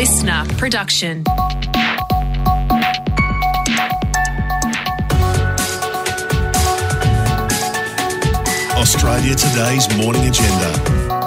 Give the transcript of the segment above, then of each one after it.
LiSTNR production. Australia Today's morning agenda.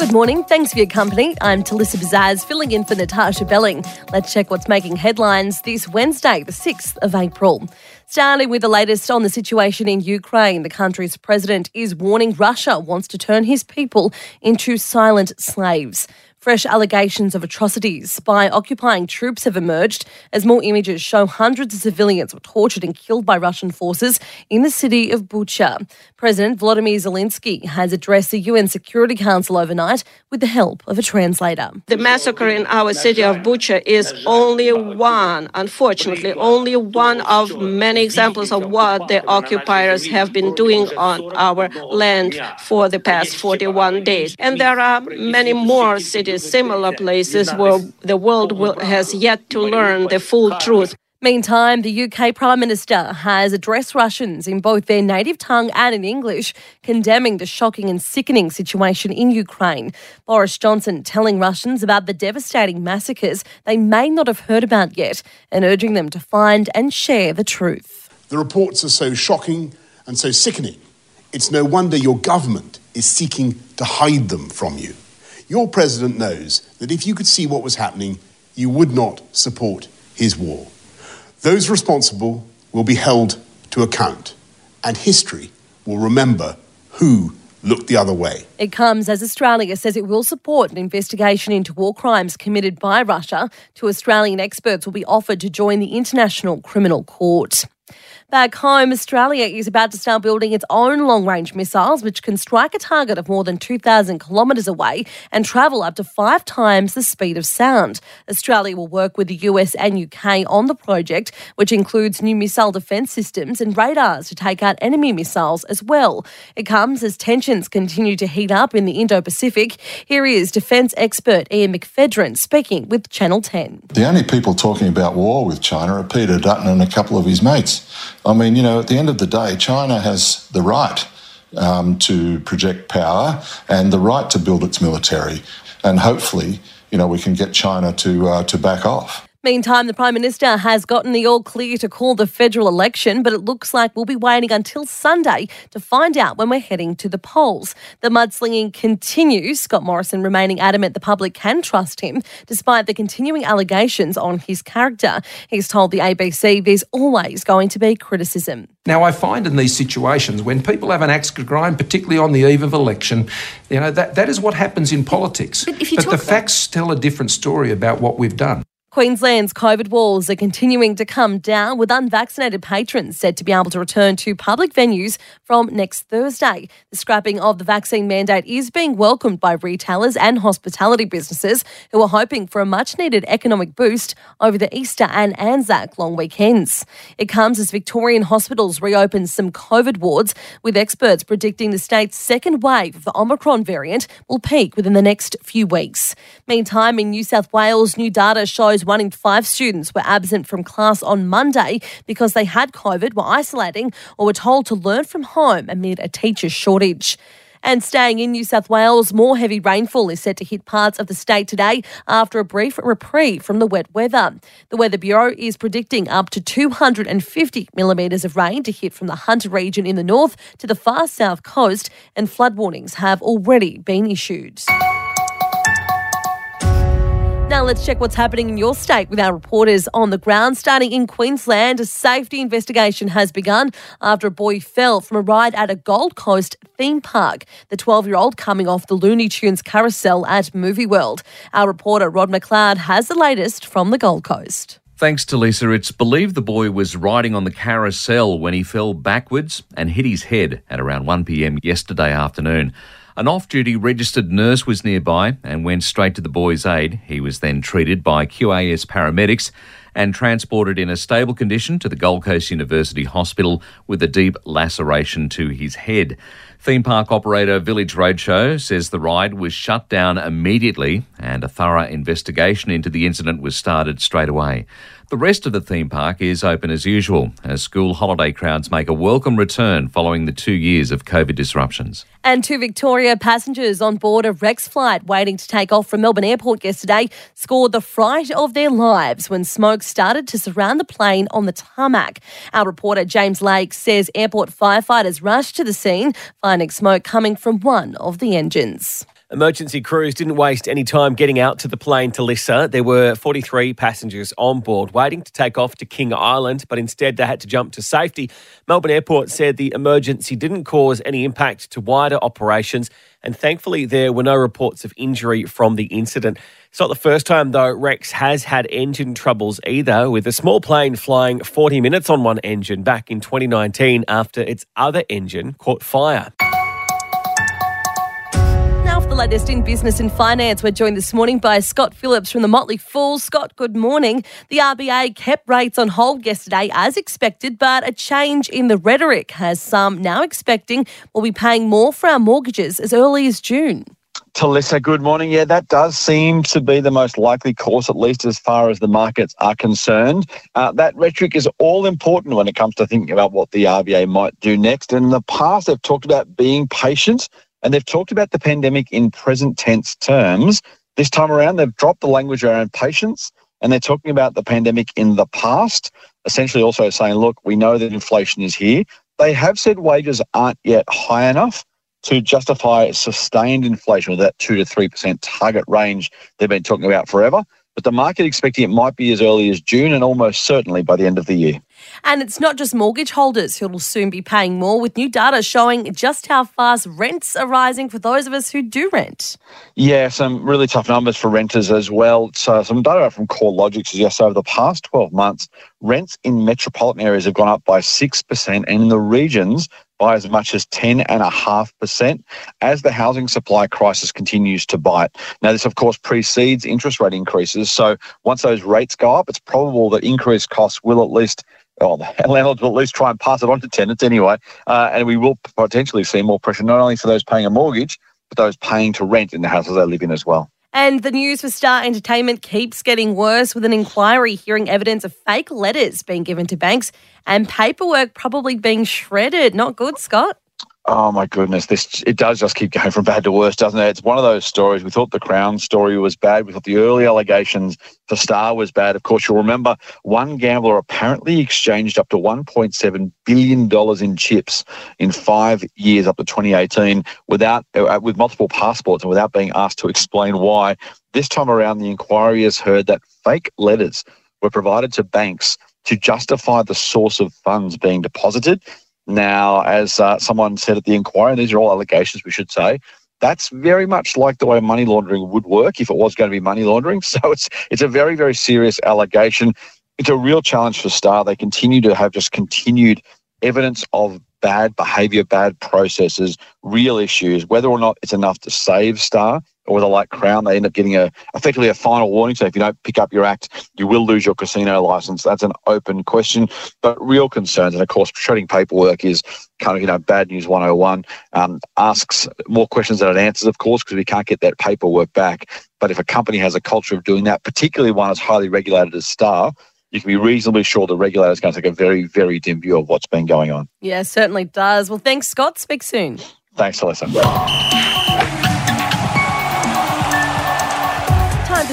Good morning. Thanks for your company. I'm Talissa Bazaz, filling in for Natasha Belling. Let's check what's making headlines this Wednesday, the 6th of April. Starting with the latest on the situation in Ukraine, the country's president is warning Russia wants to turn his people into silent slaves. Fresh allegations of atrocities by occupying troops have emerged as more images show hundreds of civilians were tortured and killed by Russian forces in the city of Bucha. President Volodymyr Zelensky has addressed the UN Security Council overnight with the help of a translator. The massacre in our city of Bucha is only one, unfortunately, only one of many examples of what the occupiers have been doing on our land for the past 41 days. And there are many more cities similar places where the world will, has yet to learn the full truth. Meantime, the UK Prime Minister has addressed Russians in both their native tongue and in English, condemning the shocking and sickening situation in Ukraine. Boris Johnson telling Russians about the devastating massacres they may not have heard about yet and urging them to find and share the truth. The reports are so shocking and so sickening. It's no wonder your government is seeking to hide them from you. Your president knows that if you could see what was happening, you would not support his war. Those responsible will be held to account, and history will remember who looked the other way. It comes as Australia says it will support an investigation into war crimes committed by Russia. Two Australian experts will be offered to join the International Criminal Court. Back home, Australia is about to start building its own long range missiles, which can strike a target of more than 2,000 kilometres away and travel up to five times the speed of sound. Australia will work with the US and UK on the project, which includes new missile defence systems and radars to take out enemy missiles as well. It comes as tensions continue to heat up in the Indo Pacific. Here is defence expert Ian McPhedran speaking with Channel 10. The only people talking about war with China are Peter Dutton and a couple of his mates. I mean, you know, at the end of the day, China has the right um, to project power and the right to build its military. And hopefully, you know, we can get China to, uh, to back off. Meantime, the Prime Minister has gotten the all clear to call the federal election, but it looks like we'll be waiting until Sunday to find out when we're heading to the polls. The mudslinging continues, Scott Morrison remaining adamant the public can trust him, despite the continuing allegations on his character. He's told the ABC there's always going to be criticism. Now, I find in these situations when people have an axe to grind, particularly on the eve of election, you know, that, that is what happens in politics. But, but the facts tell a different story about what we've done. Queensland's COVID walls are continuing to come down, with unvaccinated patrons said to be able to return to public venues from next Thursday. The scrapping of the vaccine mandate is being welcomed by retailers and hospitality businesses who are hoping for a much needed economic boost over the Easter and Anzac long weekends. It comes as Victorian hospitals reopen some COVID wards, with experts predicting the state's second wave of the Omicron variant will peak within the next few weeks. Meantime, in New South Wales, new data shows one in five students were absent from class on Monday because they had COVID, were isolating, or were told to learn from home amid a teacher shortage. And staying in New South Wales, more heavy rainfall is set to hit parts of the state today after a brief reprieve from the wet weather. The Weather Bureau is predicting up to 250 millimetres of rain to hit from the Hunter region in the north to the far south coast, and flood warnings have already been issued. Now let's check what's happening in your state with our reporters on the ground. Starting in Queensland, a safety investigation has begun after a boy fell from a ride at a Gold Coast theme park. The 12 year old coming off the Looney Tunes carousel at Movie World. Our reporter Rod McLeod has the latest from the Gold Coast. Thanks Talissa, it's believed the boy was riding on the carousel when he fell backwards and hit his head at around 1pm yesterday afternoon. An off duty registered nurse was nearby and went straight to the boy's aid. He was then treated by QAS paramedics and transported in a stable condition to the Gold Coast University Hospital with a deep laceration to his head. Theme park operator Village Roadshow says the ride was shut down immediately and a thorough investigation into the incident was started straight away. The rest of the theme park is open as usual as school holiday crowds make a welcome return following the two years of COVID disruptions. And two Victoria passengers on board a Rex flight waiting to take off from Melbourne Airport yesterday scored the fright of their lives when smoke started to surround the plane on the tarmac. Our reporter James Lake says airport firefighters rushed to the scene, finding smoke coming from one of the engines. Emergency crews didn't waste any time getting out to the plane Talissa. There were 43 passengers on board waiting to take off to King Island, but instead they had to jump to safety. Melbourne Airport said the emergency didn't cause any impact to wider operations, and thankfully there were no reports of injury from the incident. It's not the first time, though, Rex has had engine troubles either, with a small plane flying 40 minutes on one engine back in 2019 after its other engine caught fire latest in business and finance. We're joined this morning by Scott Phillips from the Motley Fool. Scott, good morning. The RBA kept rates on hold yesterday as expected, but a change in the rhetoric has some now expecting we'll be paying more for our mortgages as early as June. Talissa, good morning. Yeah, that does seem to be the most likely course, at least as far as the markets are concerned. Uh, that rhetoric is all important when it comes to thinking about what the RBA might do next. And in the past, they've talked about being patient and they've talked about the pandemic in present tense terms. This time around, they've dropped the language around patience and they're talking about the pandemic in the past, essentially also saying, look, we know that inflation is here. They have said wages aren't yet high enough to justify sustained inflation with that 2 to 3% target range they've been talking about forever. But the market expecting it might be as early as June and almost certainly by the end of the year. And it's not just mortgage holders who will soon be paying more, with new data showing just how fast rents are rising for those of us who do rent. Yeah, some really tough numbers for renters as well. So, some data from CoreLogic suggests over the past 12 months, rents in metropolitan areas have gone up by 6%, and in the regions, by as much as 10.5% as the housing supply crisis continues to bite. Now, this, of course, precedes interest rate increases. So, once those rates go up, it's probable that increased costs will at least well, the landlords will at least try and pass it on to tenants anyway. Uh, and we will potentially see more pressure, not only for those paying a mortgage, but those paying to rent in the houses they live in as well. And the news for Star Entertainment keeps getting worse with an inquiry hearing evidence of fake letters being given to banks and paperwork probably being shredded. Not good, Scott. Oh my goodness, this it does just keep going from bad to worse, doesn't it? It's one of those stories. We thought the Crown story was bad. We thought the early allegations for Star was bad. Of course, you'll remember one gambler apparently exchanged up to 1.7 billion dollars in chips in five years up to 2018 without uh, with multiple passports and without being asked to explain why. This time around, the inquiry has heard that fake letters were provided to banks to justify the source of funds being deposited now, as uh, someone said at the inquiry, these are all allegations, we should say. That's very much like the way money laundering would work if it was going to be money laundering. So it's it's a very very serious allegation. It's a real challenge for Star. They continue to have just continued evidence of bad behavior, bad processes, real issues. Whether or not it's enough to save Star or whether, like Crown, they end up getting a effectively a final warning. So if you don't pick up your act, you will lose your casino license. That's an open question. But real concerns, and of course, shredding paperwork is kind of you know bad news 101. Um, asks more questions than it answers, of course, because we can't get that paperwork back. But if a company has a culture of doing that, particularly one as highly regulated as Star, you can be reasonably sure the regulator is going to take a very, very dim view of what's been going on. Yeah, certainly does. Well, thanks, Scott. Speak soon. Thanks, Alyssa.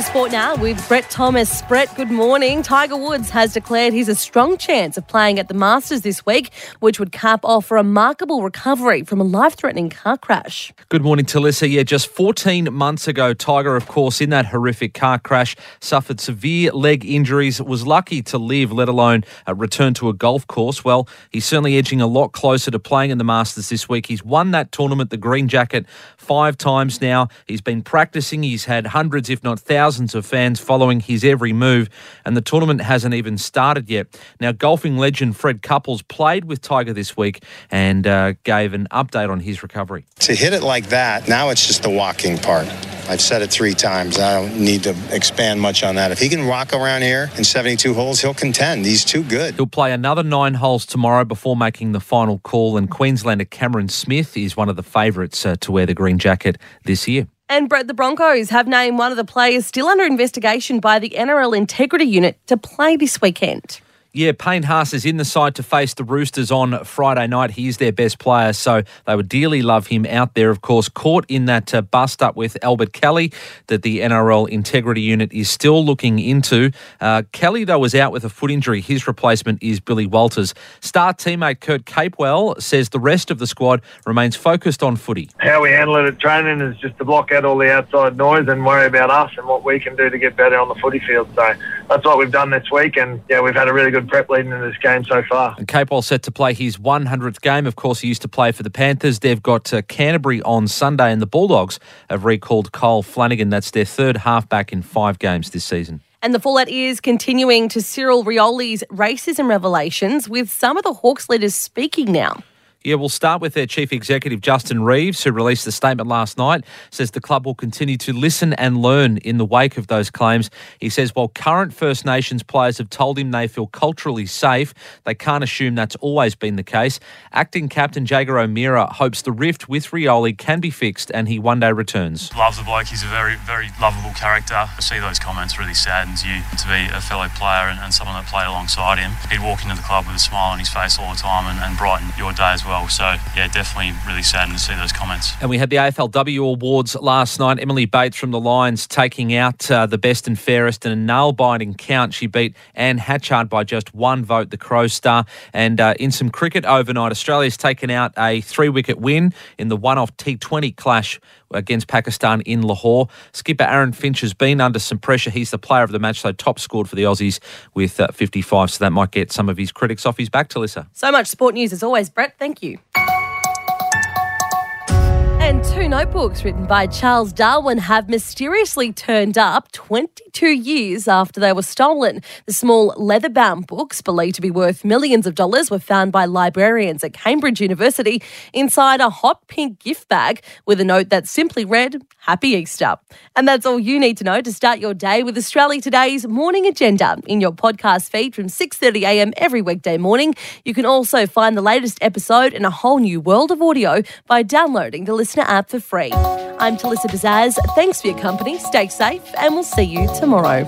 For sport now with Brett Thomas. Brett, good morning. Tiger Woods has declared he's a strong chance of playing at the Masters this week, which would cap off a remarkable recovery from a life threatening car crash. Good morning, Talissa. Yeah, just 14 months ago, Tiger, of course, in that horrific car crash, suffered severe leg injuries, was lucky to live, let alone uh, return to a golf course. Well, he's certainly edging a lot closer to playing in the Masters this week. He's won that tournament, the Green Jacket, five times now. He's been practicing, he's had hundreds, if not thousands of fans following his every move, and the tournament hasn't even started yet. Now, golfing legend Fred Couples played with Tiger this week and uh, gave an update on his recovery. To hit it like that, now it's just the walking part. I've said it three times. I don't need to expand much on that. If he can rock around here in 72 holes, he'll contend. He's too good. He'll play another nine holes tomorrow before making the final call, and Queenslander Cameron Smith is one of the favourites uh, to wear the green jacket this year. And Brett, the Broncos have named one of the players still under investigation by the NRL Integrity Unit to play this weekend. Yeah, Payne Haas is in the side to face the Roosters on Friday night. He's their best player, so they would dearly love him out there. Of course, caught in that uh, bust up with Albert Kelly that the NRL Integrity Unit is still looking into. Uh, Kelly, though, was out with a foot injury. His replacement is Billy Walters. Star teammate Kurt Capewell says the rest of the squad remains focused on footy. How we handle it at training is just to block out all the outside noise and worry about us and what we can do to get better on the footy field. So that's what we've done this week, and yeah, we've had a really good prep leading into this game so far. And Capewell set to play his 100th game. Of course, he used to play for the Panthers. They've got uh, Canterbury on Sunday, and the Bulldogs have recalled Kyle Flanagan. That's their third halfback in five games this season. And the fallout is continuing to Cyril Rioli's racism revelations, with some of the Hawks leaders speaking now. Yeah, we'll start with their chief executive, Justin Reeves, who released a statement last night. Says the club will continue to listen and learn in the wake of those claims. He says while current First Nations players have told him they feel culturally safe, they can't assume that's always been the case. Acting captain Jaeger O'Meara hopes the rift with Rioli can be fixed and he one day returns. Love the bloke. He's a very, very lovable character. I see those comments really saddens you to be a fellow player and, and someone that played alongside him. He'd walk into the club with a smile on his face all the time and, and brighten your day as well well. So, yeah, definitely really saddened to see those comments. And we had the AFLW Awards last night. Emily Bates from the Lions taking out uh, the best and fairest in a nail biting count. She beat Anne Hatchard by just one vote, the Crow Star. And uh, in some cricket overnight, Australia's taken out a three wicket win in the one off T20 clash against Pakistan in Lahore. Skipper Aaron Finch has been under some pressure. He's the player of the match, so top scored for the Aussies with uh, 55. So that might get some of his critics off his back, Talissa. So much sport news as always, Brett. Thank you. And two notebooks written by Charles Darwin have mysteriously turned up 22 years after they were stolen. The small leather bound books, believed to be worth millions of dollars, were found by librarians at Cambridge University inside a hot pink gift bag with a note that simply read, Happy Easter. And that's all you need to know to start your day with Australia Today's morning agenda in your podcast feed from 6.30am every weekday morning. You can also find the latest episode in a whole new world of audio by downloading the LiSTNR app for free. I'm Talissa Bazaz. Thanks for your company. Stay safe, and we'll see you tomorrow.